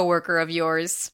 coworker of yours.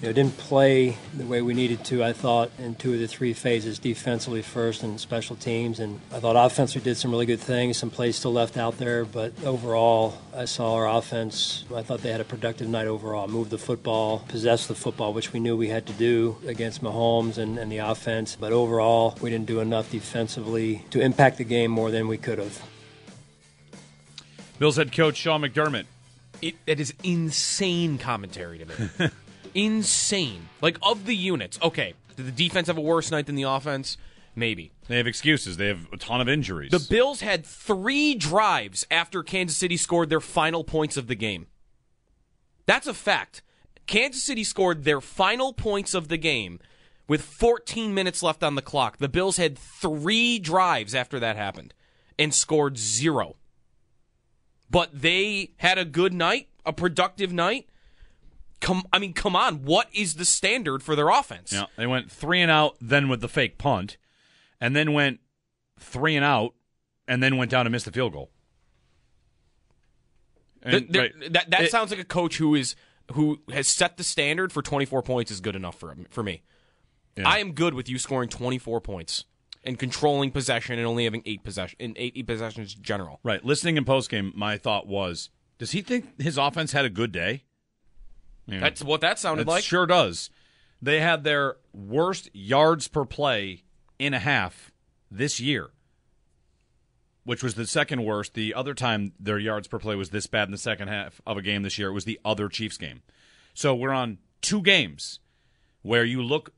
You know, didn't play the way we needed to, I thought, in two of the three phases, defensively first and special teams. And I thought offensively did some really good things, some plays still left out there. But overall, I saw our offense, I thought they had a productive night overall. Moved the football, possessed the football, which we knew we had to do against Mahomes and, and the offense. But overall, we didn't do enough defensively to impact the game more than we could have. Bills head coach Sean McDermott. It, it is insane commentary to me. insane. Like of the units, okay. Did the defense have a worse night than the offense? Maybe. They have excuses. They have a ton of injuries. The Bills had three drives after Kansas City scored their final points of the game. That's a fact. Kansas City scored their final points of the game with 14 minutes left on the clock. The Bills had three drives after that happened and scored zero. But they had a good night, a productive night. Come, I mean, come on. What is the standard for their offense? Yeah, they went three and out, then with the fake punt, and then went three and out, and then went down and missed the field goal. And, there- right, that that it- sounds like a coach who is who has set the standard for 24 points is good enough for for me. Yeah. I am good with you scoring 24 points and controlling possession and only having eight possession in eight, eight possessions general. Right. Listening in postgame, my thought was, does he think his offense had a good day? Yeah. That's what that sounded It like. sure does. They had their worst yards per play in a half this year, which was the second worst. The other time their yards per play was this bad in the second half of a game this year, it was the other Chiefs game. So we're on two games where you look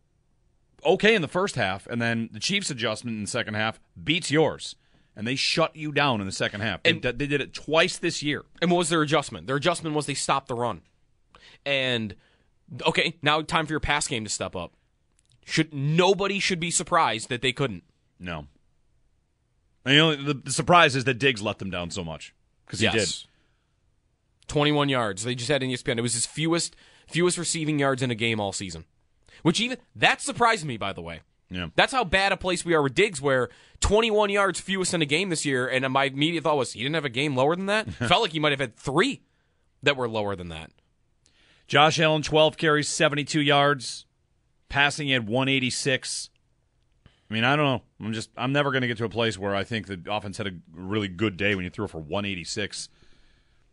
okay in the first half, and then the Chiefs' adjustment in the second half beats yours. And they shut you down in the second half. They, And- they did it twice this year. And what was their adjustment? Their adjustment was they stopped the run. And okay, now time for your pass game to step up. Should nobody should be surprised that they couldn't. No. And the, only, the, the surprise is that Diggs let them down so much because he did. 21 yards. They just had an ESPN. It was his fewest fewest receiving yards in a game all season. Which even that surprised me, by the way. Yeah. That's how bad a place we are with Diggs, where 21 yards fewest in a game this year, and my immediate thought was he didn't have a game lower than that. Felt like he might have had three that were lower than that. Josh Allen, 12 carries, 72 yards. Passing at 186. I mean, I don't know. I'm just, I'm never going to get to a place where I think the offense had a really good day when you threw for 186.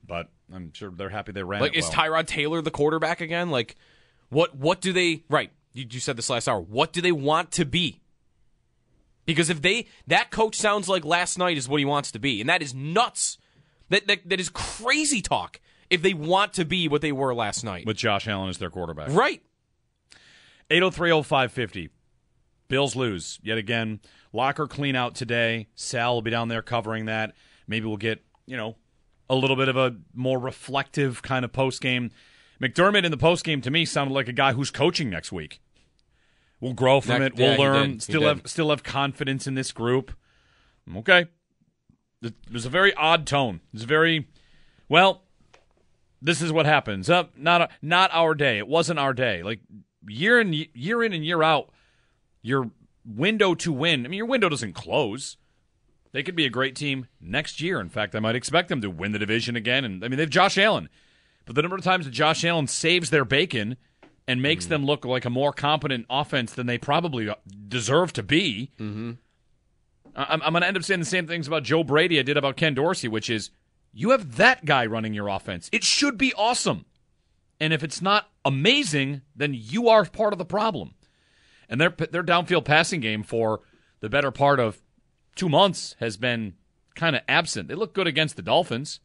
But I'm sure they're happy they ran Like, it is well. Tyrod Taylor the quarterback again? Like, what what do they? Right, you, you said this last hour. What do they want to be? Because if they that coach sounds like last night is what he wants to be, and that is nuts. That that, that is crazy talk. If they want to be what they were last night, with Josh Allen as their quarterback. right? 8030550. Bills lose yet again. Locker clean out today. Sal will be down there covering that. Maybe we'll get, you know, a little bit of a more reflective kind of post game. McDermott in the post game to me sounded like a guy who's coaching next week. We'll grow from Next- it. We'll yeah, learn. He Still did. have still have confidence in this group. Okay. It was a very odd tone. It's very well. This is what happens. Up, not not our day. It wasn't our day. Like year in year in and year out, your window to win. I mean, your window doesn't close. They could be a great team next year. In fact, I might expect them to win the division again. And I mean, they have Josh Allen, but the number of times that Josh Allen saves their bacon and makes them look like a more competent offense than they probably deserve to be. Mm-hmm. I'm, I'm going to end up saying the same things about Joe Brady I did about Ken Dorsey, which is you have that guy running your offense. It should be awesome. And if it's not amazing, then you are part of the problem. And their their downfield passing game for the better part of two months has been kind of absent. They look good against the Dolphins.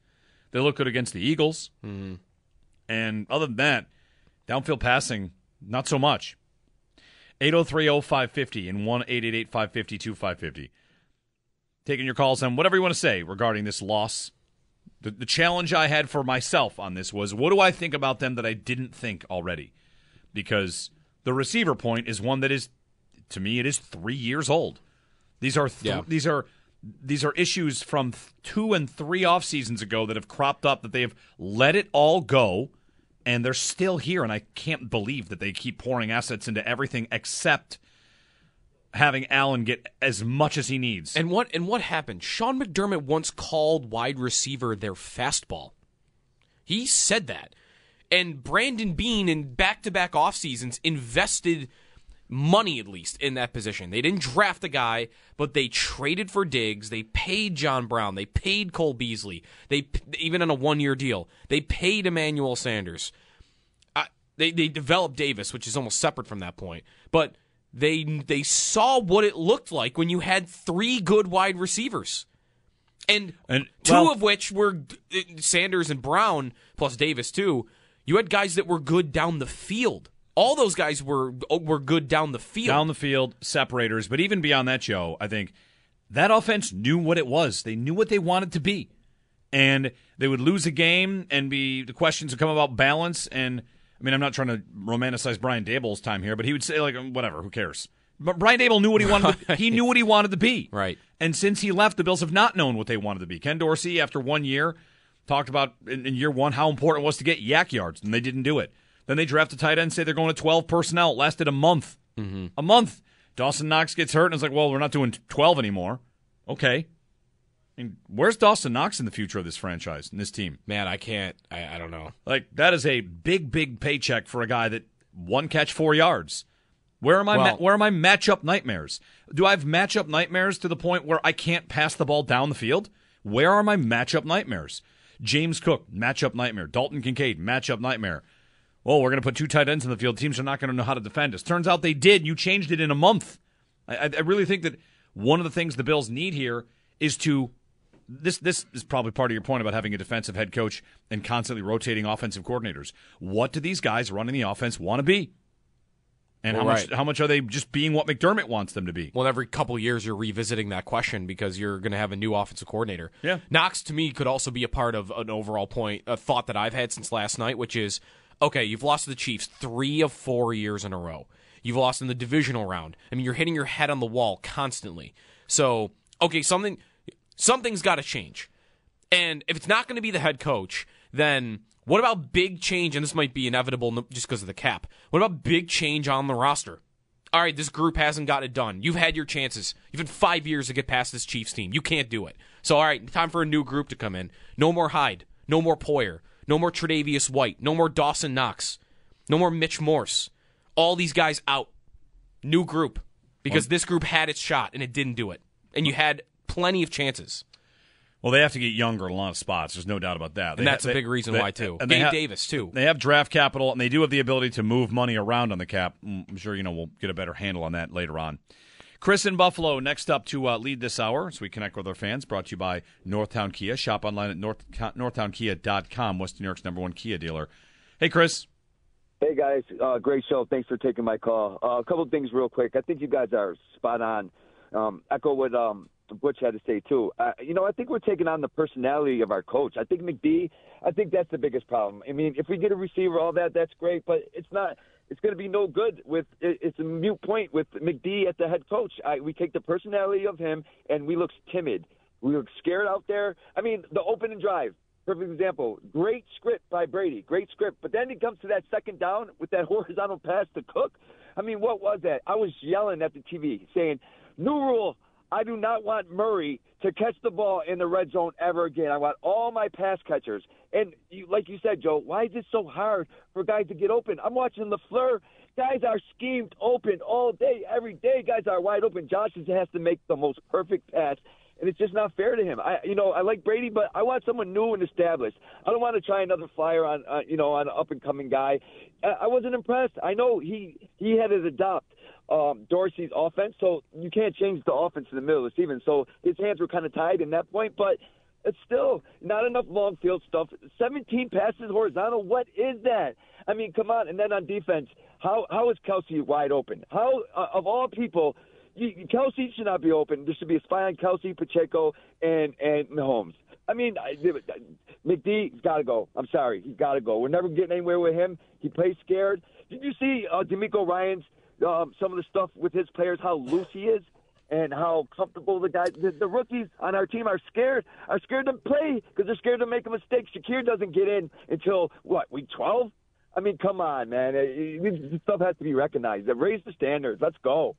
They look good against the Eagles. Mm-hmm. And other than that, downfield passing, not so much. 803-0550 and 1-888-550-2550. Taking your calls on whatever you want to say regarding this loss. The, the challenge I had for myself on this was what do I think about them that I didn't think already? Because the receiver point is one that is, to me, it is three years old. These are th- Yeah. these are these are issues from th- two and three off seasons ago that have cropped up that they have let it all go, and they're still here. And I can't believe that they keep pouring assets into everything except having Allen get as much as he needs. And what and what happened? Sean McDermott once called wide receiver their fastball. He said that. And Brandon Beane in back-to-back off seasons invested money at least in that position. They didn't draft a guy, but they traded for Diggs. They paid John Brown. They paid Cole Beasley. They even on a one-year deal. They paid Emmanuel Sanders. They they developed Davis, which is almost separate from that point. But they they saw what it looked like when you had three good wide receivers. And, And, two well- of which were uh, Sanders and Brown plus Davis too. You had guys that were good down the field. All those guys were uh, were good down the field. down the field, separators. But even beyond that, Joe, I think that offense knew what it was. They knew what they wanted to be. And they would lose a game and be the questions would come about balance. And I mean, I'm not trying to romanticize Brian Daboll's time here, but he would say, like, whatever, who cares? But Brian Daboll knew what he wanted. To, he knew what he wanted to be. Right. And since he left, the Bills have not known what they wanted to be. Ken Dorsey, after one year, talked about in, in year one how important it was to get YAC yards, and they didn't do it. Then they draft a tight end, say they're going to 12 personnel. It lasted a month. Mm-hmm. A month. Dawson Knox gets hurt, and it's like, well, we're not doing 12 anymore. Okay. I mean, where's Dawson Knox in the future of this franchise and this team? Man, I can't. I, I don't know. Like, that is a big, big paycheck for a guy that one catch, four yards. Where are my Well- ma- where are my matchup nightmares? Do I have matchup nightmares to the point where I can't pass the ball down the field? Where are my matchup nightmares? James Cook, matchup nightmare. Dalton Kincaid, matchup nightmare. Well, we're going to put two tight ends in the field. Teams are not going to know how to defend us. Turns out they did. You changed it in a month. I, I I really think that one of the things the Bills need here is to this this is probably part of your point about having a defensive head coach and constantly rotating offensive coordinators. What do these guys running the offense want to be? And Well, how much right. how much are they just being what McDermott wants them to be? Well, every couple years you're revisiting that question because you're going to have a new offensive coordinator. Yeah. Knox to me could also be a part of an overall point, a thought that I've had since last night, which is okay, you've lost to the Chiefs three of four years in a row. You've lost in the divisional round. I mean, you're hitting your head on the wall constantly. So, okay, something something's got to change. And if it's not going to be the head coach, then what about big change? And this might be inevitable just because of the cap. What about big change on the roster? All right, this group hasn't got it done. You've had your chances. You've had five years to get past this Chiefs team. You can't do it. So, all right, time for a new group to come in. No more Hyde. No more Poyer. No more Tre'Davious White. No more Dawson Knox. No more Mitch Morse. All these guys out. New group. Because this group had its shot and it didn't do it. And you had plenty of chances. Well, they have to get younger in a lot of spots. There's no doubt about that. And that's a big reason why, too. and they Gabe ha- Davis, too. They have draft capital, and they do have the ability to move money around on the cap. Mm, I'm sure you know we'll get a better handle on that later on. Chris in Buffalo next up to uh, lead this hour as we connect with our fans. Brought to you by Northtown Kia. Shop online at north, northtownkia.com, Western New York's number one Kia dealer. Hey, Chris. Hey guys, uh, great show. Thanks for taking my call. Uh, a couple of things real quick. I think you guys are spot on. Um, echo what um, Butch had to say too. Uh, you know, I think we're taking on the personality of our coach. I think McD. I think that's the biggest problem. I mean, if we get a receiver, all that, that's great, but it's not. It's going to be no good with. It, it's a mute point with McD at the head coach. I, we take the personality of him, and we look timid. We look scared out there. I mean, the open and drive. Perfect example. Great script by Brady. Great script. But then he comes to that second down with that horizontal pass to Cook. I mean, what was that? I was yelling at the TV saying, new rule. I do not want Murray to catch the ball in the red zone ever again. I want all my pass catchers. And you, like you said, Joe, why is it so hard for guys to get open? I'm watching LaFleur. Guys are schemed open all day, every day. Guys are wide open. Josh has to make the most perfect pass and it's just not fair to him. I, you know, I like Brady, but I want someone new and established. I don't want to try another flyer on, uh, you know, on an up and coming guy. I, I wasn't impressed. I know he he had to adopt um, Dorsey's offense, so you can't change the offense in the middle of the season. So his hands were kind of tied in that point, but it's still not enough long field stuff. 17 passes horizontal. What is that? I mean, come on. And then on defense, how how is Kelce wide open? How uh, of all people Kelce should not be open. There should be a spy on Kelce, Pacheco, and and Mahomes. I mean, McD, he's got to go. I'm sorry, he's got to go. We're never getting anywhere with him. He plays scared. Did you see uh, DeMeco Ryans? Um, some of the stuff with his players, how loose he is, and how comfortable the guys, the, the rookies on our team are scared, are scared to play because they're scared to make a mistake. Shakir doesn't get in until what week 12. I mean, come on, man. This stuff has to be recognized. Raise the standards. Let's go.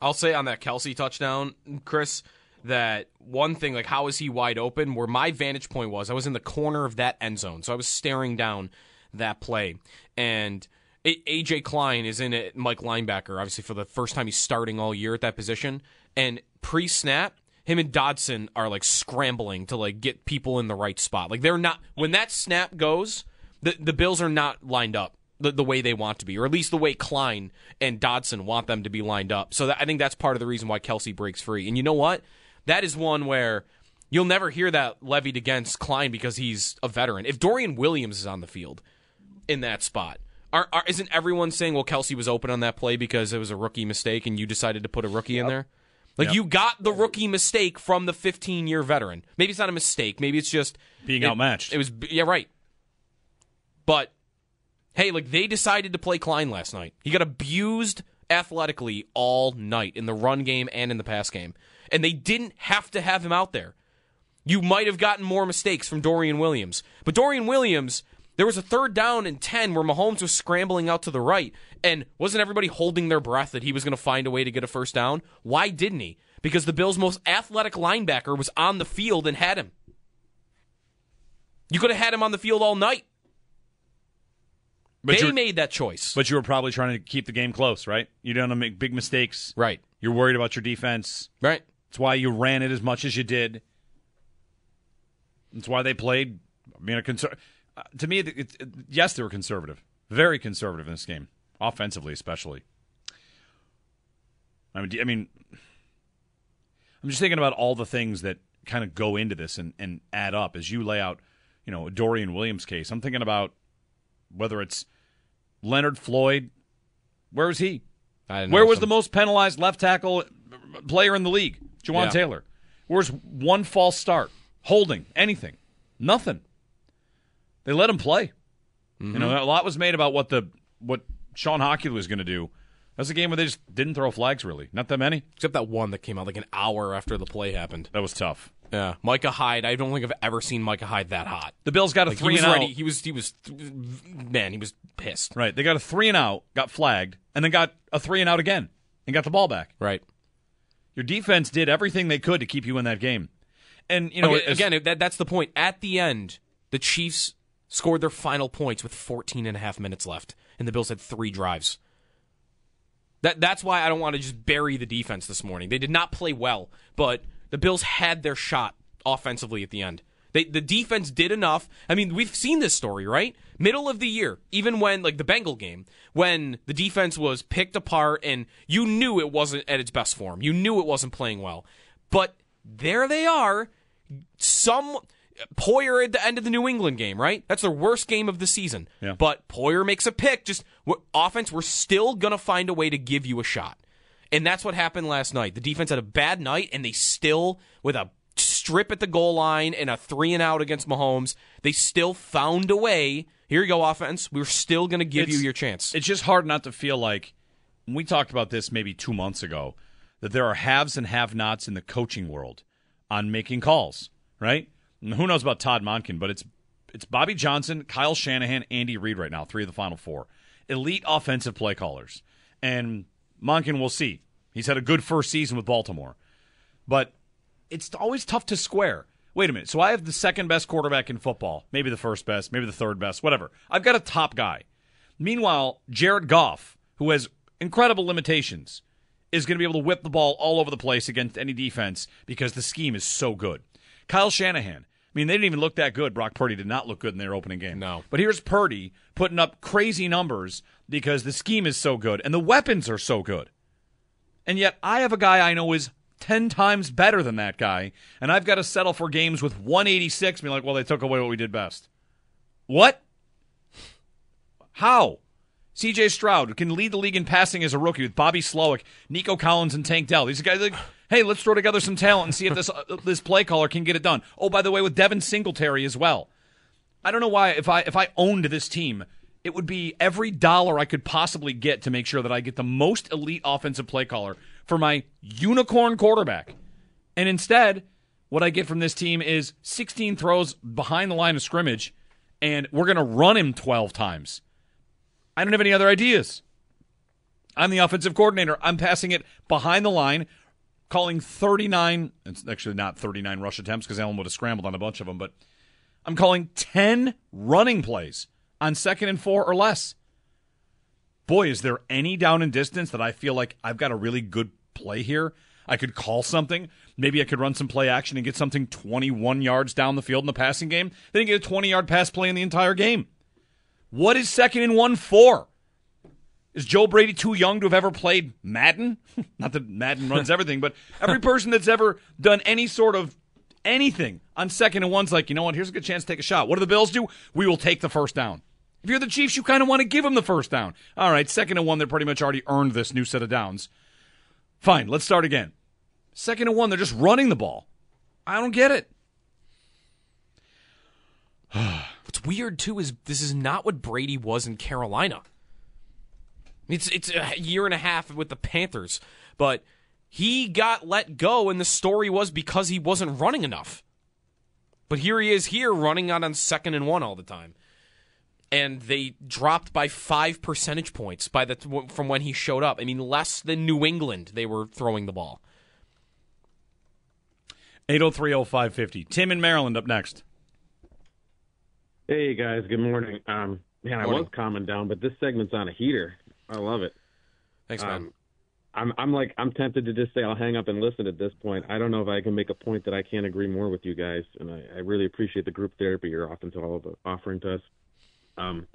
I'll say on that Kelce touchdown, Chris, that one thing, like how is he wide open? Where my vantage point was, I was in the corner of that end zone, so I was staring down that play, and AJ Klein is in it, Mike linebacker, obviously for the first time he's starting all year at that position, and pre-snap. Him and Dodson are like scrambling to like get people in the right spot. Like they're not when that snap goes, the the Bills are not lined up the, the way they want to be, or at least the way Klein and Dodson want them to be lined up. So that, I think that's part of the reason why Kelce breaks free. And you know what? That is one where you'll never hear that levied against Klein because he's a veteran. If Dorian Williams is on the field in that spot, are, are, isn't everyone saying, well, Kelce was open on that play because it was a rookie mistake and you decided to put a rookie yep. in there? Like yep. you got the rookie mistake from the 15 year veteran. Maybe it's not a mistake. Maybe it's just being it, outmatched. It was yeah right. But Hey, like they decided to play Klein last night. He got abused athletically all night in the run game and in the pass game. And they didn't have to have him out there. You might have gotten more mistakes from Dorian Williams. But Dorian Williams, there was a third down and 10 where Mahomes was scrambling out to the right. And wasn't everybody holding their breath that he was going to find a way to get a first down? Why didn't he? Because the Bills' most athletic linebacker was on the field and had him. You could have had him on the field all night. But they made that choice. But you were probably trying to keep the game close, right? You don't want to make big mistakes. Right. You're worried about your defense. Right. That's why you ran it as much as you did. That's why they played. I mean, a uh, to me, it, it, yes, they were conservative, very conservative in this game, offensively especially. I mean, I mean, I'm just thinking about all the things that kind of go into this and, and add up as you lay out, you know, Dorian Williams case. I'm thinking about whether it's Leonard Floyd, where was he? Where was some... the most penalized left tackle uh, player in the league? Jawaan yeah. Taylor. Where's one false start, holding, anything, nothing. They let him play. Mm-hmm. You know, a lot was made about what the what Shawn Hochuli was going to do. That's a game where they just didn't throw flags, really. Not that many, except that one that came out like an hour after the play happened. That was tough. Yeah, Micah Hyde. I don't think I've ever seen Micah Hyde that hot. The Bills got a like, three he and ready. out. He was he was man. He was pissed. Right. They got a three and out, got flagged, and then got a three and out again, and got the ball back. Right. Your defense did everything they could to keep you in that game, and you know okay, as, again that, that's the point. At the end, the Chiefs scored their final points with 14 and a half minutes left, and the Bills had three drives. That that's why I don't want to just bury the defense this morning. They did not play well, but the Bills had their shot offensively at the end. They, the defense did enough. I mean, we've seen this story, right? Middle of the year, even when, like the Bengal game, when the defense was picked apart and you knew it wasn't at its best form. You knew it wasn't playing well. But there they are. Some. Poyer at the end of the New England game, right? That's their worst game of the season. Yeah. But Poyer makes a pick. Just offense, we're still going to find a way to give you a shot. And that's what happened last night. The defense had a bad night, and they still, with a strip at the goal line and a three and out against Mahomes, they still found a way. Here you go, offense. We're still going to give it's, you your chance. It's just hard not to feel like we talked about this maybe two months ago that there are haves and have nots in the coaching world on making calls, right? Who knows about Todd Monken, but it's it's Bobby Johnson, Kyle Shanahan, Andy Reid right now, three of the final four. Elite offensive play callers. And Monken, we'll see. He's had a good first season with Baltimore. but it's always tough to square. Wait a minute. So I have the second best quarterback in football, maybe the first best, maybe the third best, whatever. I've got a top guy. Meanwhile, Jared Goff, who has incredible limitations, is going to be able to whip the ball all over the place against any defense because the scheme is so good. Kyle Shanahan. I mean, they didn't even look that good. Brock Purdy did not look good in their opening game. No. But here's Purdy putting up crazy numbers because the scheme is so good and the weapons are so good. And yet, I have a guy I know is 10 times better than that guy, and I've got to settle for games with 186 and be like, well, they took away what we did best. What? How? CJ Stroud can lead the league in passing as a rookie with Bobby Slowik, Nico Collins, and Tank Dell. These guys like, hey, let's throw together some talent and see if this uh, this play caller can get it done. Oh, by the way, with Devin Singletary as well. I don't know why if I if I owned this team, it would be every dollar I could possibly get to make sure that I get the most elite offensive play caller for my unicorn quarterback. And instead, what I get from this team is 16 throws behind the line of scrimmage, and we're going to run him 12 times. I don't have any other ideas. I'm the offensive coordinator. I'm passing it behind the line, calling 39. It's actually not 39 rush attempts because Allen would have scrambled on a bunch of them, but I'm calling 10 running plays on second and four or less. Boy, is there any down and distance that I feel like I've got a really good play here? I could call something. Maybe I could run some play action and get something 21 yards down the field in the passing game. Then get a 20 yard pass play in the entire game. What is second and one for? Is Joe Brady too young to have ever played Madden? Not that Madden runs everything, but every person that's ever done any sort of anything on second and one's like, you know what? Here's a good chance to take a shot. What do the Bills do? We will take the first down. If you're the Chiefs, you kind of want to give them the first down. All right, second and one, they're pretty much already earned this new set of downs. Fine, let's start again. Second and one, they're just running the ball. I don't get it. What's weird too is this is not what Brady was in Carolina. It's it's a year and a half with the Panthers, but he got let go, and the story was because he wasn't running enough. But here he is here running out on second and one all the time, and they dropped by five percentage points by the from when he showed up. I mean, less than New England they were throwing the ball. 8030550. Tim in Maryland up next. Hey guys, good morning. Um, man, I was calming down, but this segment's on a heater. I love it. Thanks, man. Um, I'm I'm like I'm tempted to just say I'll hang up and listen at this point. I don't know if I can make a point that I can't agree more with you guys, and I, I really appreciate the group therapy you're often to all of offering to us. Um,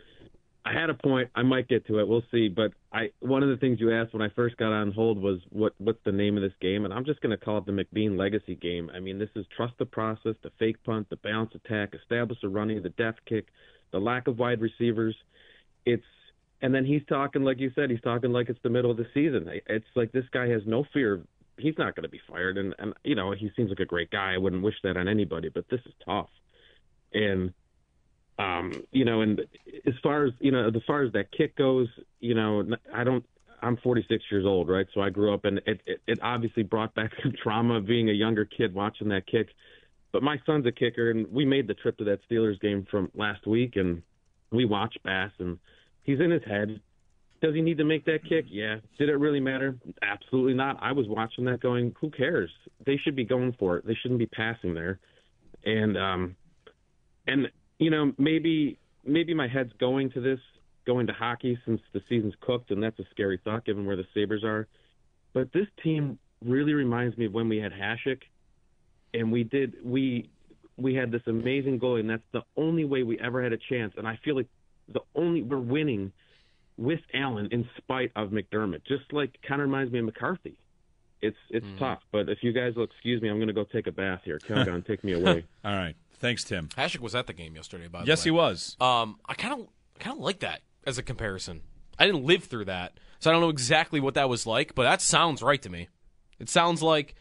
I had a point. I might get to it. We'll see. But I one of the things you asked when I first got on hold was what what's the name of this game, and I'm just going to call it the McBean Legacy game. I mean, this is trust the process, the fake punt, the bounce attack, establish the running, the depth kick, the lack of wide receivers. It's and then he's talking like you said, he's talking like it's the middle of the season. It's like this guy has no fear. He's not going to be fired, and and you know he seems like a great guy. I wouldn't wish that on anybody, but this is tough. And um, you know, and as far as you know, as far as that kick goes, you know, I don't. I'm 46 years old, right? So I grew up, and it, it, it obviously brought back some trauma being a younger kid watching that kick. But my son's a kicker, and we made the trip to that Steelers game from last week, and we watched Bass, and he's in his head. Does he need to make that kick? Yeah. Did it really matter? Absolutely not. I was watching that going, who cares? They should be going for it. They shouldn't be passing there. And um and you know, maybe maybe my head's going to this, going to hockey since the season's cooked, and that's a scary thought given where the Sabres are. But this team really reminds me of when we had Hasek, and we did we we had this amazing goal, and that's the only way we ever had a chance. And I feel like the only we're winning with Allen in spite of McDermott, just like kind of reminds me of McCarthy. It's it's mm. tough, but if you guys will excuse me, I'm going to go take a bath here. Calgon, take me away. All right. Thanks, Tim. Hasek was at the game yesterday. By the yes, way. Yes, he was. Um, I kind of kind of like that as a comparison. I didn't live through that, so I don't know exactly what that was like. But that sounds right to me. It sounds like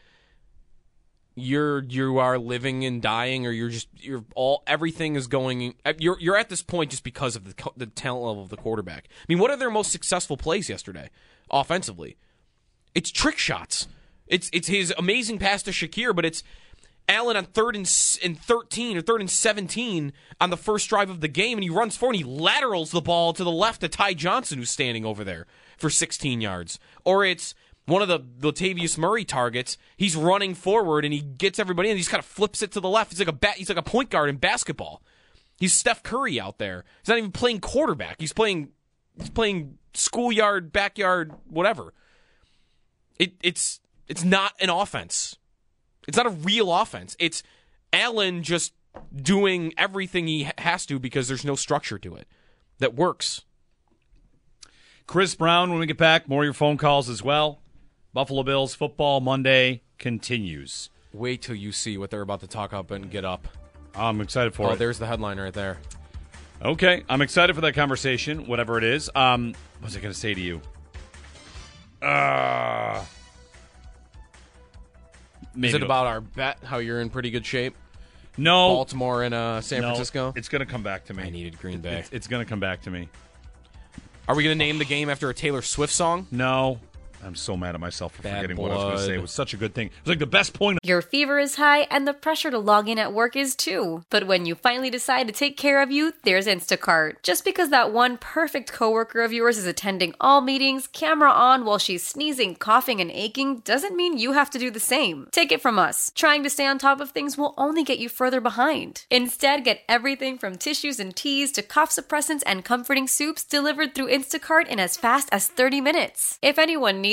you're you are living and dying, or you're just you're all everything is going. You're you're at this point just because of the the talent level of the quarterback. I mean, what are their most successful plays yesterday, offensively? It's trick shots. It's it's his amazing pass to Shakir, but it's Allen on third and, and 13 or third and 17 on the first drive of the game, and he runs forward and he laterals the ball to the left to Ty Johnson, who's standing over there for 16 yards. Or it's One of the Latavius Murray targets, he's running forward and he gets everybody in. He just kind of flips it to the left. He's like a bat, he's like a point guard in basketball. He's Steph Curry out there. He's not even playing quarterback. He's playing he's playing schoolyard, backyard, whatever. It it's it's not an offense. It's not a real offense. It's Allen just doing everything he has to because there's no structure to it that works. Chris Brown, when we get back, more of your phone calls as well. Buffalo Bills football Monday continues. Wait till you see what they're about to talk up and get up. I'm excited for oh, it. there's the headline right there. Okay, I'm excited for that conversation, whatever it is. Um, what was I going to say to you? Uh, maybe Is it about our bet? How you're in pretty good shape? no Baltimore and uh, San no, Francisco. It's going to come back to me. I needed Green Bay. It's, it's going to come back to me. Are we going to name the game after a Taylor Swift song? No, I'm so mad at myself for Bad forgetting what I was going to say. It was such a good thing. It was like the best point. Your fever is high and the pressure to log in at work is too. But when you finally decide to take care of you, there's Instacart. Just because that one perfect coworker of yours is attending all meetings, camera on while she's sneezing, coughing, and aching doesn't mean you have to do the same. Take it from us. Trying to stay on top of things will only get you further behind. Instead, get everything from tissues and teas to cough suppressants and comforting soups delivered through Instacart in as fast as 30 minutes. If anyone needs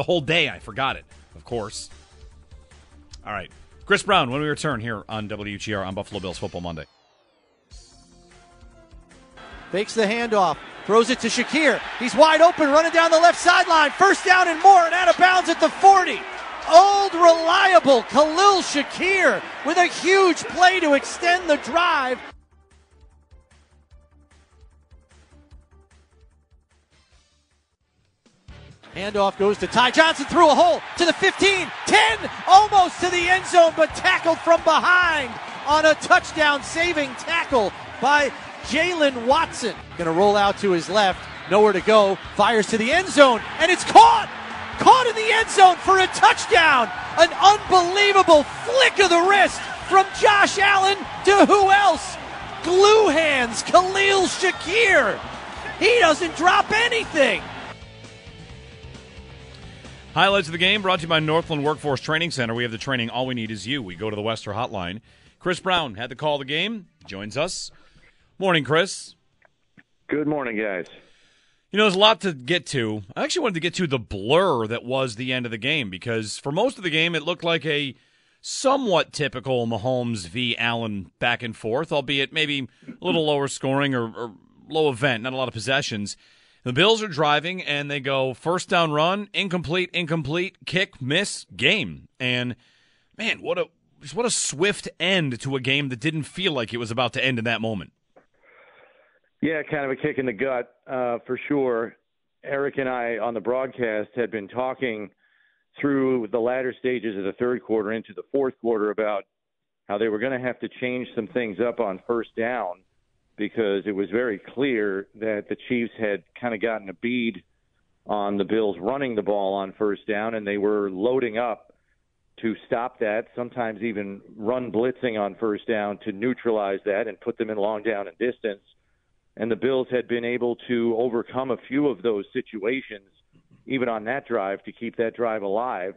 The whole day, I forgot it, of course. All right. Chris Brown, when we return here on WGR on Buffalo Bills Football Monday. Fakes the handoff, throws it to Shakir. He's wide open, running down the left sideline. First down and more, and out of bounds at the 40. Old, reliable Khalil Shakir with a huge play to extend the drive. Handoff goes to Ty Johnson through a hole to the 15, 10, almost to the end zone, but tackled from behind on a touchdown saving tackle by Jaylen Watson. Going to roll out to his left, nowhere to go, fires to the end zone, and it's caught! Caught in the end zone for a touchdown! An unbelievable flick of the wrist from Josh Allen to who else? Glue hands, Khalil Shakir. He doesn't drop anything. Highlights of the game brought to you by Northland Workforce Training Center. We have the training All We Need Is You. We go to the Wester Hotline. Chris Brown had the call of the game, joins us. Morning, Chris. Good morning, guys. You know, there's a lot to get to. I actually wanted to get to the blur that was the end of the game because for most of the game, it looked like a somewhat typical Mahomes v. Allen back and forth, albeit maybe a little lower scoring or, or low event, not a lot of possessions. The Bills are driving and they go first down run, incomplete, incomplete, kick, miss, game. And man, what a what a swift end to a game that didn't feel like it was about to end in that moment. Yeah, kind of a kick in the gut uh, for sure. Eric and I on the broadcast had been talking through the latter stages of the third quarter into the fourth quarter about how they were going to have to change some things up on first down because it was very clear that the Chiefs had kind of gotten a bead on the Bills running the ball on first down, and they were loading up to stop that, sometimes even run blitzing on first down to neutralize that and put them in long down and distance. And the Bills had been able to overcome a few of those situations, even on that drive, to keep that drive alive.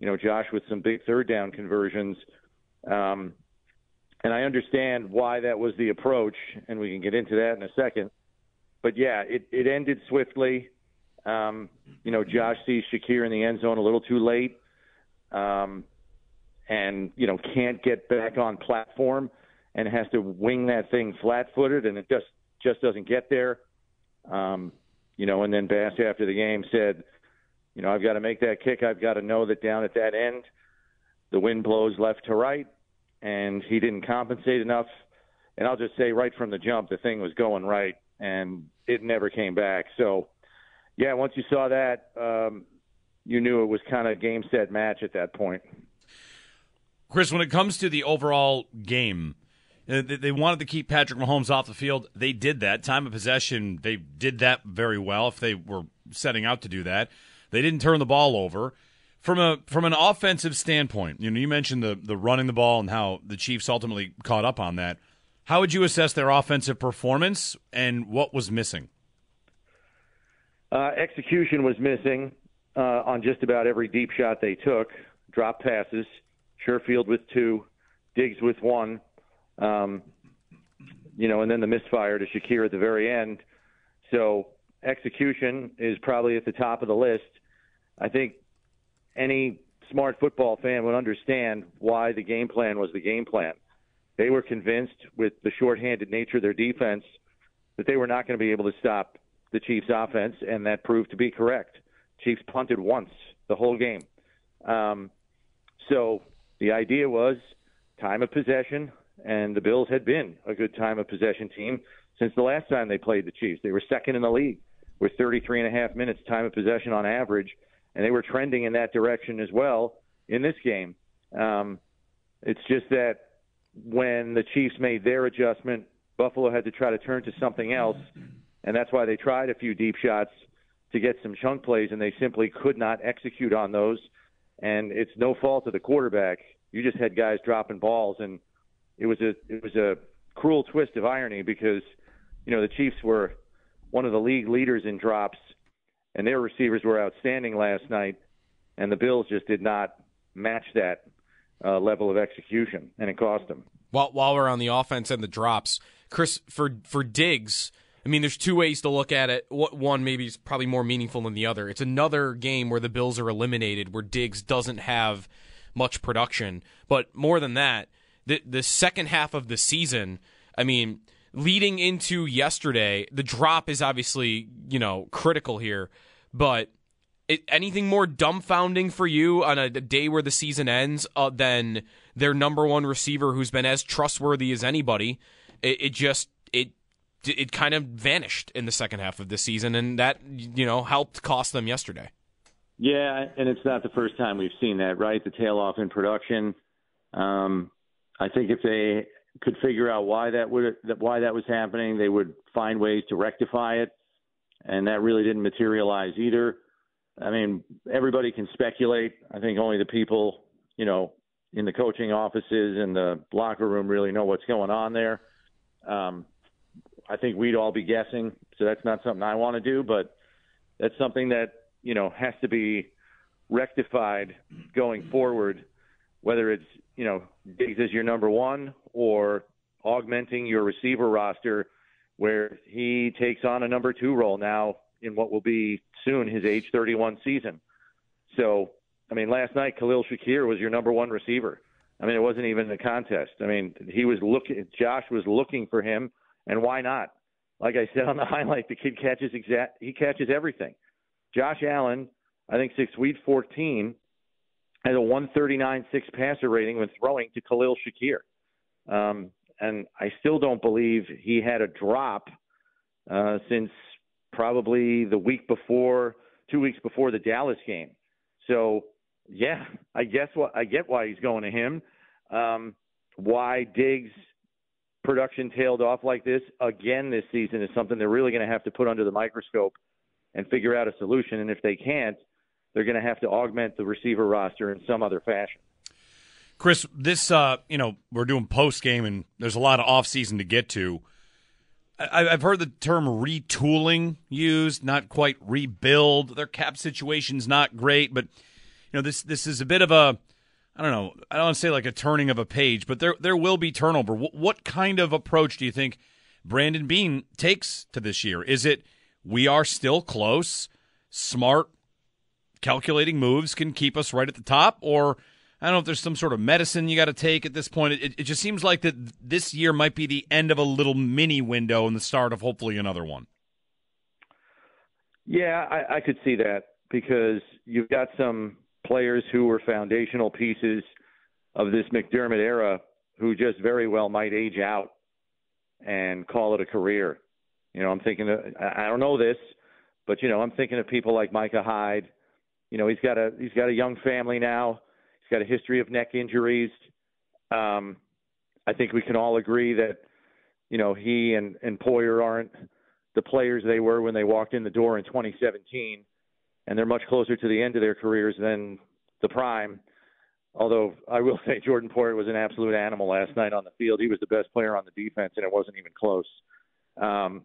You know, Josh with some big third down conversions. Um, and I understand why that was the approach, and we can get into that in a second. but yeah, it, it ended swiftly. Um, you know, Josh sees Shakir in the end zone a little too late, um, and you know can't get back on platform, and has to wing that thing flat-footed, and it just just doesn't get there. Um, you know, and then Bass after the game said, you know, I've got to make that kick. I've got to know that down at that end, the wind blows left to right, and he didn't compensate enough. And I'll just say right from the jump, the thing was going right, and it never came back. So yeah, once you saw that, um, you knew it was kind of game set match at that point. Chris, when it comes to the overall game, uh, they wanted to keep Patrick Mahomes off the field. They did that. Time of possession, they did that very well. If they were setting out to do that, they didn't turn the ball over. From a from an offensive standpoint, you know, you mentioned the the running the ball and how the Chiefs ultimately caught up on that. How would you assess their offensive performance and what was missing? Uh, execution was missing uh, on just about every deep shot they took. Drop passes, Sherfield with two, Diggs with one, um, you know, and then the misfire to Shakir at the very end. So execution is probably at the top of the list. I think any smart football fan would understand why the game plan was the game plan. They were convinced with the shorthanded nature of their defense that they were not going to be able to stop the Chiefs' offense, and that proved to be correct. Chiefs punted once the whole game. Um, so the idea was time of possession, and the Bills had been a good time of possession team since the last time they played the Chiefs. They were second in the league with 33 and a half minutes time of possession on average, and they were trending in that direction as well in this game. Um, it's just that when the Chiefs made their adjustment, Buffalo had to try to turn to something else, and that's why they tried a few deep shots to get some chunk plays, and they simply could not execute on those. And it's no fault of the quarterback. You just had guys dropping balls, and it was a it was a cruel twist of irony because you know the Chiefs were one of the league leaders in drops, and their receivers were outstanding last night, and the Bills just did not match that uh, level of execution, and it cost them. While while we're on the offense and the drops, Chris for for Diggs I mean, there's two ways to look at it. One maybe is probably more meaningful than the other. It's another game where the Bills are eliminated, where Diggs doesn't have much production. But more than that, the the second half of the season, I mean, leading into yesterday, the drop is obviously you know critical here. But it, anything more dumbfounding for you on a, a day where the season ends uh, than their number one receiver, who's been as trustworthy as anybody? It, it just it it kind of vanished in the second half of the season, and that you know helped cost them yesterday. Yeah, and it's not the first time we've seen that, right? The tail off in production. Um, I think if they could figure out why that would why that was happening, they would find ways to rectify it, and that really didn't materialize either. I mean, everybody can speculate. I think only the people, you know, in the coaching offices and the locker room really know what's going on there. Um, I think we'd all be guessing. So that's not something I want to do, but that's something that you know has to be rectified going forward. Whether it's you know Diggs as your number one or augmenting your receiver roster, where he takes on a number two role now in what will be soon his age 31 season. So, I mean, last night Khalil Shakir was your number one receiver. I mean, it wasn't even a contest. I mean, he was looking. Josh was looking for him and why not? Like I said on the highlight, the kid catches exact he catches everything. Josh Allen, I think six week fourteen, has a one thirty nine six passer rating when throwing to Khalil Shakir. Um, and I still don't believe he had a drop uh, since probably the week before, two weeks before the Dallas game. So yeah, I guess what I get why he's going to him. Um, why Diggs production tailed off like this again this season is something they're really going to have to put under the microscope and figure out a solution. And if they can't, they're going to have to augment the receiver roster in some other fashion. Chris, this uh, you know we're doing post game and there's a lot of off season to get to. I, I've heard the term retooling used, not quite rebuild. Their cap situation's not great, but you know this this is a bit of a I don't know. I don't want to say like a turning of a page, but there there will be turnover. What, what kind of approach do you think Brandon Beane takes to this year? Is it we are still close, smart, calculating moves can keep us right at the top, or I don't know if there's some sort of medicine you got to take at this point. It, it just seems like that this year might be the end of a little mini window and the start of hopefully another one. Yeah, I, I could see that because you've got some players who were foundational pieces of this McDermott era who just very well might age out and call it a career. You know, I'm thinking of, I don't know this, but you know, I'm thinking of people like Micah Hyde. You know, he's got a he's got a young family now. He's got a history of neck injuries. Um, I think we can all agree that you know he and and Poyer aren't the players they were when they walked in the door in 2017, and they're much closer to the end of their careers than the prime. Although I will say Jordan Poyer was an absolute animal last night on the field. He was the best player on the defense, and it wasn't even close. Um,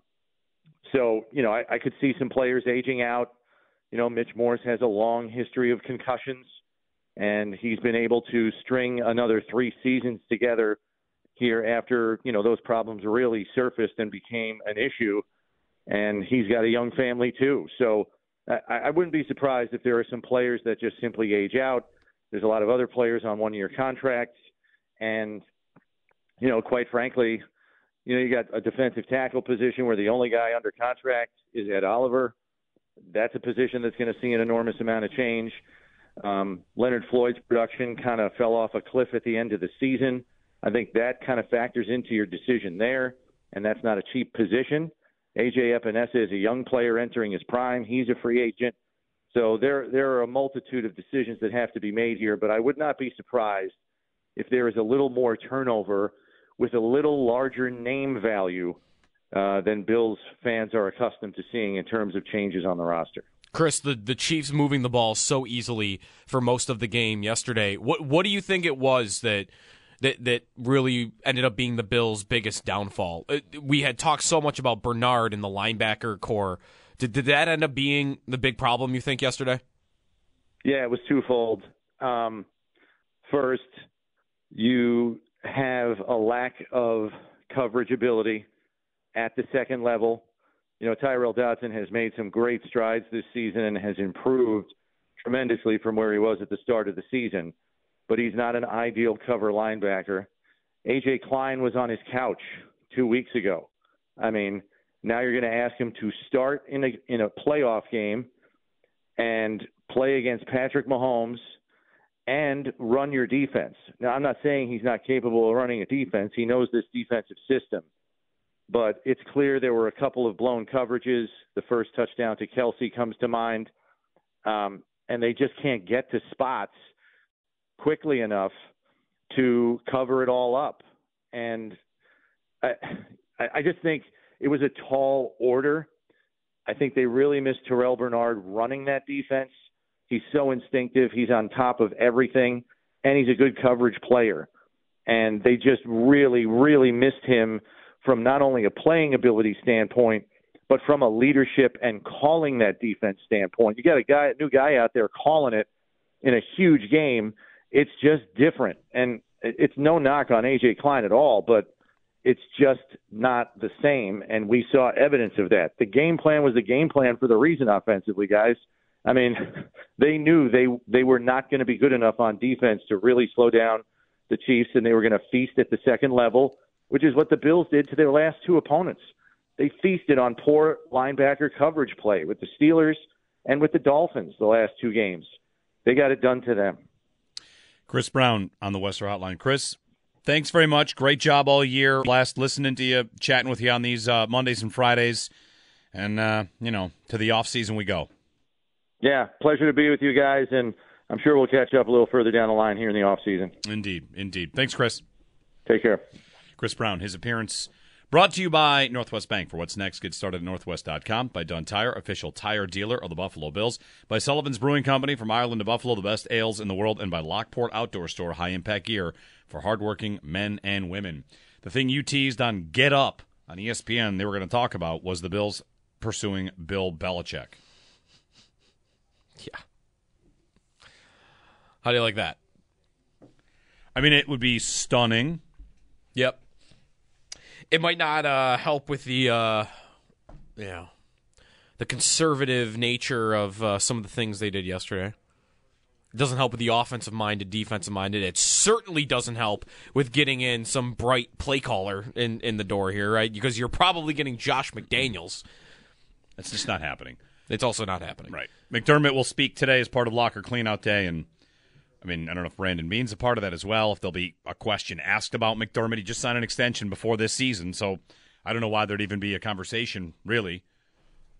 so you know, I, I could see some players aging out. You know, Mitch Morse has a long history of concussions, and he's been able to string another three seasons together here after you know those problems really surfaced and became an issue. And he's got a young family too, so I, I wouldn't be surprised if there are some players that just simply age out. There's a lot of other players on one-year contracts, and you know, quite frankly, you know, you got a defensive tackle position where the only guy under contract is Ed Oliver. That's a position that's going to see an enormous amount of change. Um, Leonard Floyd's production kind of fell off a cliff at the end of the season. I think that kind of factors into your decision there, and that's not a cheap position. AJ Epenesa is a young player entering his prime. He's a free agent. So there there are a multitude of decisions that have to be made here, but I would not be surprised if there is a little more turnover with a little larger name value uh, than Bills fans are accustomed to seeing in terms of changes on the roster. Chris, the, the Chiefs moving the ball so easily for most of the game yesterday. What what do you think it was that that that really ended up being the Bills' biggest downfall? Uh, we had talked so much about Bernard and the linebacker core. Did did that end up being the big problem you think yesterday? Yeah, it was twofold. Um, first, you have a lack of coverage ability at the second level. You know, Tyrel Dodson has made some great strides this season and has improved tremendously from where he was at the start of the season, but he's not an ideal cover linebacker. AJ Klein was on his couch two weeks ago. I mean, now you're going to ask him to start in a in a playoff game and play against Patrick Mahomes and run your defense. Now, I'm not saying he's not capable of running a defense. He knows this defensive system. But it's clear there were a couple of blown coverages. The first touchdown to Kelce comes to mind. Um, and they just can't get to spots quickly enough to cover it all up. And I, I just think it was a tall order. I think they really missed Terrel Bernard running that defense. He's so instinctive. He's on top of everything, and he's a good coverage player. And they just really, really missed him from not only a playing ability standpoint, but from a leadership and calling that defense standpoint. You got a guy, a new guy out there calling it in a huge game. It's just different, and it's no knock on AJ Klein at all, but it's just not the same. And we saw evidence of that. The game plan was the game plan for the reason offensively, guys. I mean, they knew they they were not going to be good enough on defense to really slow down the Chiefs, and they were going to feast at the second level, which is what the Bills did to their last two opponents. They feasted on poor linebacker coverage play with the Steelers and with the Dolphins the last two games. They got it done to them. Chris Brown on the Western Hotline. Chris, thanks very much. Great job all year. Last listening to you, chatting with you on these uh, Mondays and Fridays, and uh, you know, to the off season we go. Yeah, pleasure to be with you guys, and I'm sure we'll catch up a little further down the line here in the off season. Indeed, indeed. Thanks, Chris. Take care. Chris Brown, his appearance brought to you by Northwest Bank. For what's next, get started at northwest.com. By Dunn Tire, official tire dealer of the Buffalo Bills. By Sullivan's Brewing Company, from Ireland to Buffalo, the best ales in the world. And by Lockport Outdoor Store, high impact gear for hardworking men and women. The thing you teased on Get Up on ESPN they were going to talk about was the Bills pursuing Bill Belichick. Yeah. How do you like that? I mean, it would be stunning. Yep. It might not uh, help with the uh, you know the conservative nature of uh, some of the things they did yesterday. It doesn't help with the offensive minded, defensive minded. It certainly doesn't help with getting in some bright play caller in, in the door here, right? Because you're probably getting Josh McDaniels. That's just not happening. It's also not happening. Right. McDermott will speak today as part of locker cleanout day, and I mean, I don't know if Brandon Beane's a part of that as well. If there'll be a question asked about McDermott, he just signed an extension before this season, so I don't know why there'd even be a conversation really.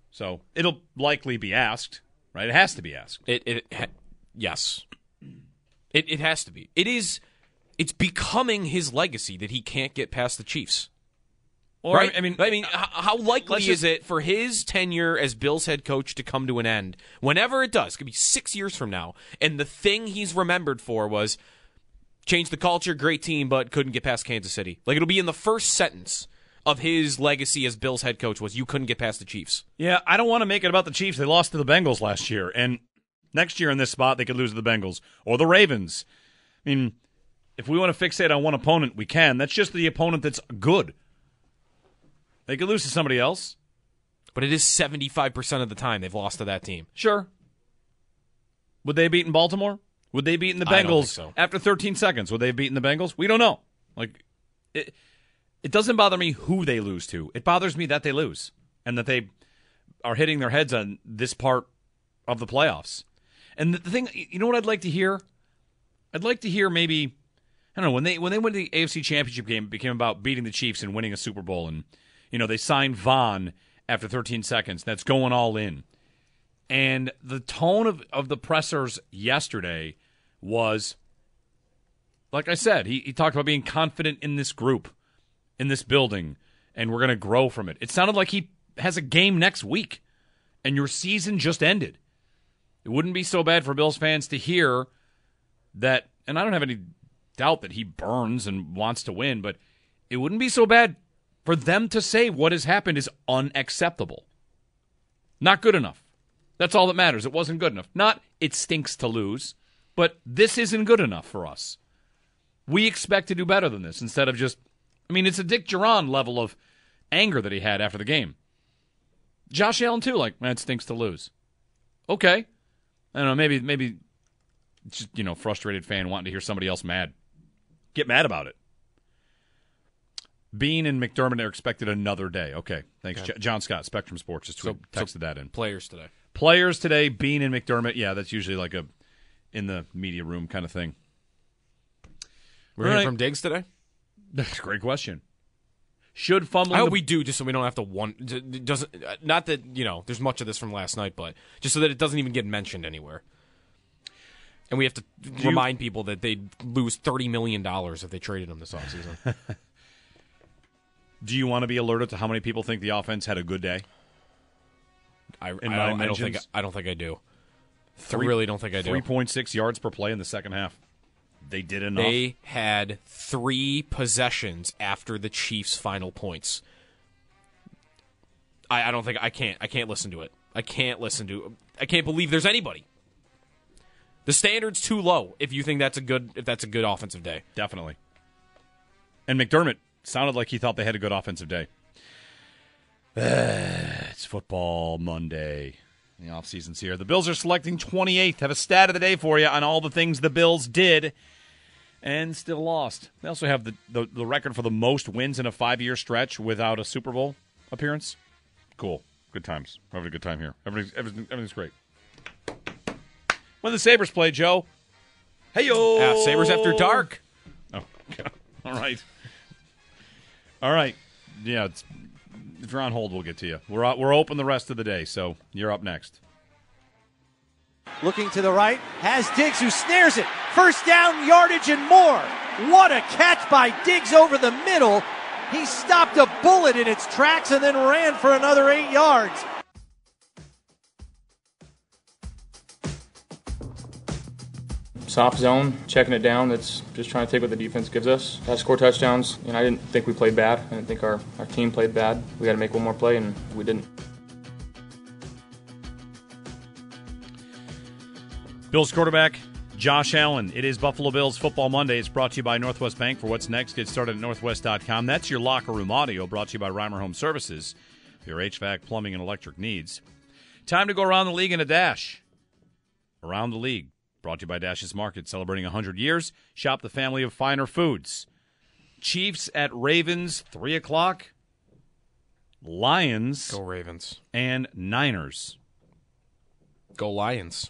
So it'll likely be asked, right? It has to be asked. It, it ha- yes, it it has to be. It is. It's becoming his legacy that he can't get past the Chiefs. Or, right? I mean, I mean, uh, how likely let's is it for his tenure as Bills head coach to come to an end? Whenever it does, it could be six years from now, and the thing he's remembered for was change the culture, great team, but couldn't get past Kansas City. Like it'll be in the first sentence of his legacy as Bills head coach was you couldn't get past the Chiefs. Yeah, I don't want to make it about the Chiefs. They lost to the Bengals last year, and next year in this spot they could lose to the Bengals or the Ravens. I mean, if we want to fixate on one opponent, we can. That's just the opponent that's good. They could lose to somebody else. But it is seventy five percent of the time they've lost to that team. Sure. Would they have beaten Baltimore? Would they have beaten the Bengals so. after 13 seconds? Would they have beaten the Bengals? We don't know. Like it it doesn't bother me who they lose to. It bothers me that they lose and that they are hitting their heads on this part of the playoffs. And the the thing, you know what I'd like to hear? I'd like to hear maybe I don't know when they when they went to the AFC Championship game, it became about beating the Chiefs and winning a Super Bowl, and you know they signed Von after 13 seconds. That's going all in. And the tone of, of the pressers yesterday was, like I said, he, he talked about being confident in this group, in this building, and we're going to grow from it. It sounded like he has a game next week, and your season just ended. It wouldn't be so bad for Bills fans to hear that, and I don't have any doubt that he burns and wants to win, but it wouldn't be so bad for them to say what has happened is unacceptable. Not good enough. That's all that matters. It wasn't good enough. Not it stinks to lose, but this isn't good enough for us. We expect to do better than this instead of just, I mean, it's a Dick Jauron level of anger that he had after the game. Josh Allen, too, like, man, it stinks to lose. Okay. I don't know, maybe, maybe, just, you know, frustrated fan wanting to hear somebody else mad. Get mad about it. Beane and McDermott are expected another day. Okay, thanks, Okay. J- John Scott, Spectrum Sports, just So- tweet- texted that in. Players today. Players today, Beane and McDermott. Yeah, that's usually like a in the media room kind of thing. We're All hearing right. from Diggs today. That's a great question. Should fumbling I hope the- we do, just so we don't have to one. Doesn't uh, not that you know. There's much of this from last night, but just so that it doesn't even get mentioned anywhere. And we have to you- remind people that they'd lose thirty million dollars if they traded him this offseason. Do you want to be alerted to how many people think the offense had a good day? I, I, don't, I don't think? I don't think I do. Three- I really don't think I do. Three point six yards per play in the second half. They did enough. They had three possessions after the Chiefs' final points. I, I don't think I can't. I can't listen to it. I can't listen to. I can't believe there's anybody. The standard's too low. If you think that's a good, if that's a good offensive day, Definitely. And McDermott sounded like he thought they had a good offensive day. it's football Monday. The offseason's here. The Bills are selecting 28th. Have a stat of the day for you on all the things the Bills did and still lost. They also have the, the, the record for the most wins in a five year stretch without a Super Bowl appearance. Cool. Good times. We're having a good time here. Everything's, everything, everything's great. When the Sabres play, Joe. Hey, yo! Sabres after dark. Oh, all right. All right. Yeah, if you're on hold, we'll get to you. We're we're open the rest of the day, so you're up next. Looking to the right, has Diggs who snares it. First down, yardage, and more. What a catch by Diggs over the middle. He stopped a bullet in its tracks and then ran for another eight yards. Soft zone, checking it down. That's just trying to take what the defense gives us. To score touchdowns, and I didn't think we played bad. I didn't think our, our team played bad. We got to make one more play, and we didn't. Bills quarterback Josh Allen. It is Buffalo Bills Football Monday. It's brought to you by Northwest Bank. For what's next, get started at northwest.com. That's your locker room audio brought to you by Reimer Home Services. For your HVAC, plumbing, and electric needs. Time to go around the league in a dash. Around the league. Brought to you by Dash's Market, celebrating 100 years. Shop the family of finer foods. Chiefs at Ravens, 3 o'clock. Lions. Go Ravens. And Niners. Go Lions.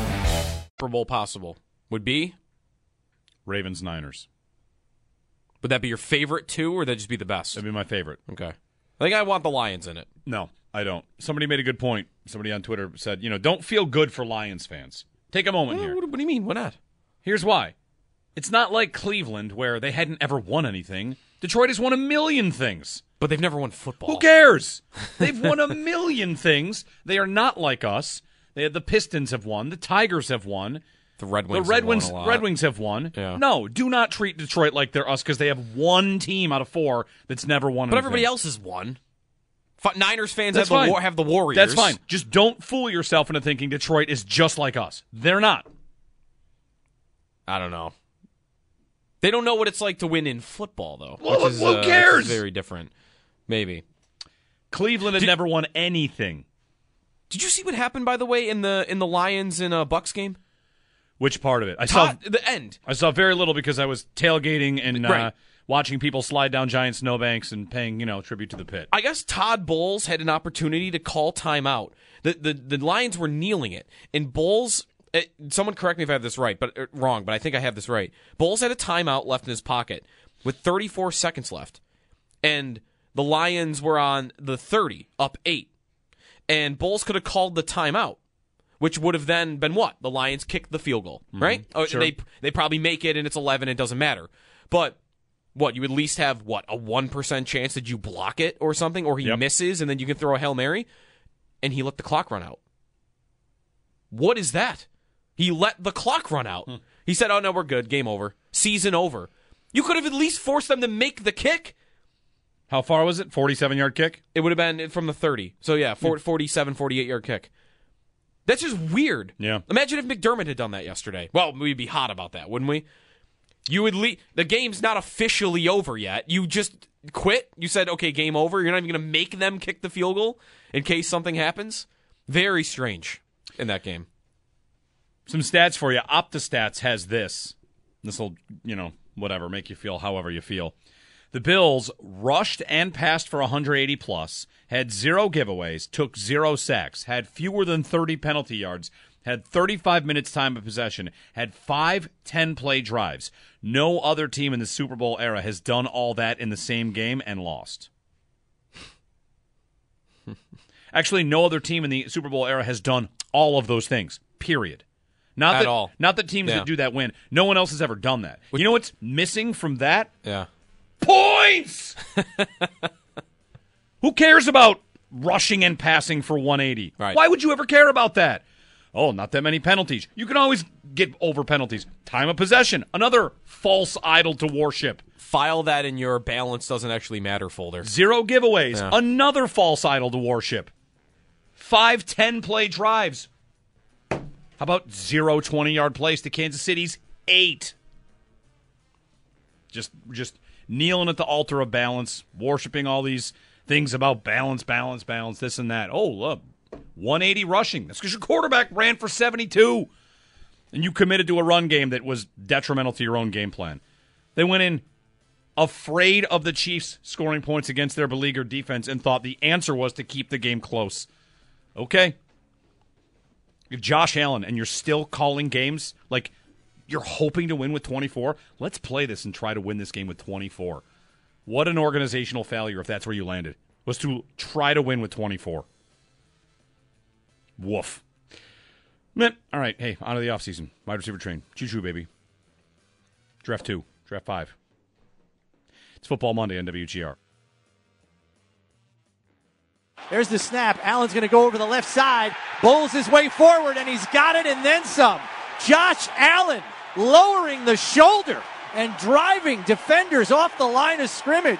Super Bowl possible would be Ravens Niners. Would that be your favorite two, or would that just be the best? That'd be my favorite. Okay. I think I want the Lions in it. No, I don't. Somebody made a good point. Somebody on Twitter said, you know, don't feel good for Lions fans. Take a moment here. What, what do you mean? Why not? Here's why. It's not like Cleveland where they hadn't ever won anything. Detroit has won a million things. But they've never won football. Who cares? They've won a million things. They are not like us. They, the Pistons have won. The Tigers have won. The Red Wings. the Red have won Wings. Red Wings have won. Yeah. No, do not treat Detroit like they're us because they have one team out of four that's never won. But anything. everybody else has won. F- Niners fans have the, war- have the Warriors. That's fine. Just don't fool yourself into thinking Detroit is just like us. They're not. I don't know. They don't know what it's like to win in football, though. Well, which is, who uh, cares? very different. Maybe. Cleveland had never won anything. Did you see what happened, by the way, in the in the Lions and uh, Bucs game? Which part of it? I saw the end. I saw very little because I was tailgating and uh, watching people slide down giant snowbanks and paying you know tribute to the pit. I guess Todd Bowles had an opportunity to call timeout. The the, the Lions were kneeling it, and Bowles. eh, someone correct me if I have this right, but er, wrong. But I think I have this right. Bowles had a timeout left in his pocket with 34 seconds left, and the Lions were on the 30, up eight, and Bowles could have called the timeout, which would have then been what the Lions kicked the field goal, mm-hmm. right? Oh, sure. They they probably make it, and it's 11. It doesn't matter, but what you at least have what a one percent chance that you block it or something, or he Yep. misses and then you can throw a hail mary, and he let the clock run out. What is that? He let the clock run out. Hmm. He said, "Oh no, we're good. Game over. Season over." You could have at least forced them to make the kick. How far was it? Forty-seven yard kick. It would have been from the 30. So yeah, 40, 47, 48 yard kick. That's just weird. Yeah. Imagine if McDermott had done that yesterday. Well, we'd be hot about that, wouldn't we? You would leave. The game's not officially over yet. You just quit. You said, okay, game over. You're not even going to make them kick the field goal in case something happens. Very strange in that game. Some stats for you. OptaStats has this. This will, you know, whatever, make you feel however you feel. The Bills rushed and passed for 180 plus, had zero giveaways, took zero sacks, had fewer than 30 penalty yards, had 35 minutes time of possession, had five 10 play drives. No other team in the Super Bowl era has done all that in the same game and lost. Actually, no other team in the Super Bowl era has done all of those things. Period. Not At that, all. Not that teams Yeah. that do that win. No one else has ever done that. you know what's missing from that? Yeah. Points. Who cares about rushing and passing for 180? Right. Why would you ever care about that? Oh, not that many penalties. You can always get over penalties. Time of possession, another false idol to worship. File that in your balance doesn't actually matter folder. Zero giveaways, Yeah. another false idol to worship. Five 10 play drives. How about zero 20 yard plays to Kansas City's eight? Just, just kneeling at the altar of balance, worshiping all these things about balance, balance, balance, this and that. Oh, look, 180 rushing. That's because your quarterback ran for 72. And you committed to a run game that was detrimental to your own game plan. They went in afraid of the Chiefs scoring points against their beleaguered defense and thought the answer was to keep the game close. Okay. If Josh Allen and you're still calling games like you're hoping to win with 24, let's play this and try to win this game with 24. What an organizational failure if that's where you landed. Was to try to win with 24. Woof. All right, hey, on to the offseason. Wide receiver train. Choo choo, baby. Draft two, draft five. It's Football Monday on WGR. There's the snap. Allen's going to go over the left side, bowls his way forward, and he's got it and then some. Josh Allen lowering the shoulder and driving defenders off the line of scrimmage.